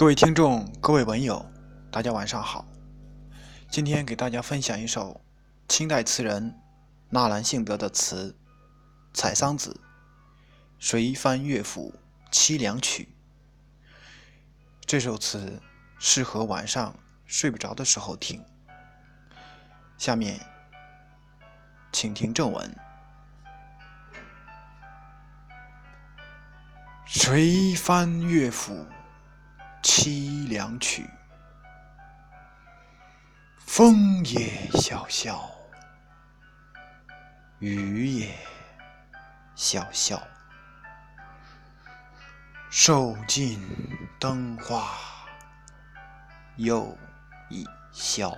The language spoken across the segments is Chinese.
各位听众，各位文友，大家晚上好。今天给大家分享一首清代词人纳兰性德的词《采桑子·随翻乐府凄凉曲》。这首词适合晚上睡不着的时候听。下面，请听正文：《随翻乐府》。凄凉曲，风也萧萧，雨也萧萧。瘦尽灯花又一宵，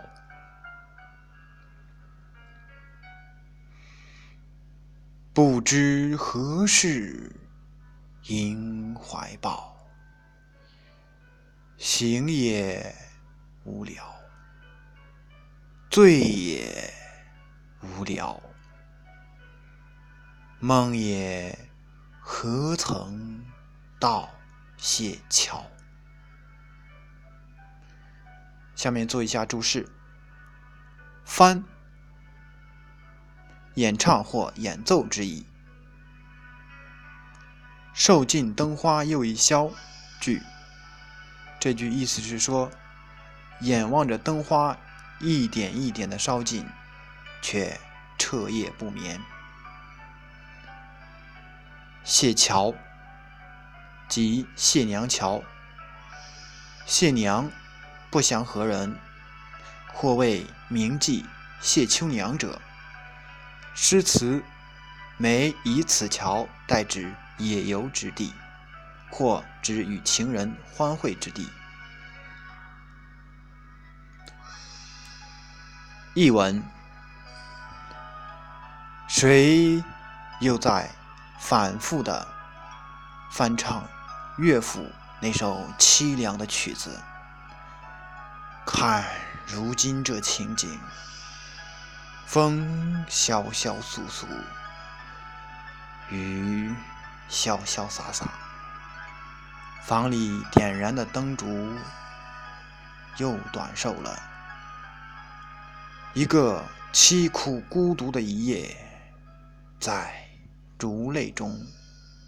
不知何事萦怀抱。行也无聊，醉也无聊，梦也何曾到谢桥？下面做一下注释：翻，演唱或演奏之意。受尽灯花又一宵，句。这句意思是说，眼望着灯花一点一点的烧尽，却彻夜不眠。谢桥，即谢娘桥。谢娘，不详何人，或谓名妓谢秋娘者。诗词，每以此桥代指野游之地。或指与情人欢会之地。译文：谁又在反复的翻唱乐府那首凄凉的曲子？看如今这情景，风萧萧簌簌，雨潇潇洒洒。房里点燃的灯烛又短寿了，一个凄苦孤独的一夜，在烛泪中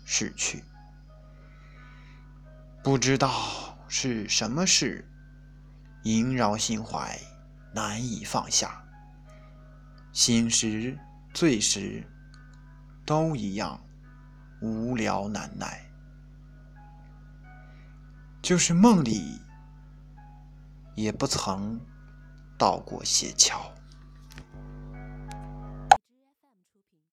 逝去。不知道是什么事萦绕心怀，难以放下。醒时、醉时，都一样无聊难耐。就是梦里也不曾到过谢桥。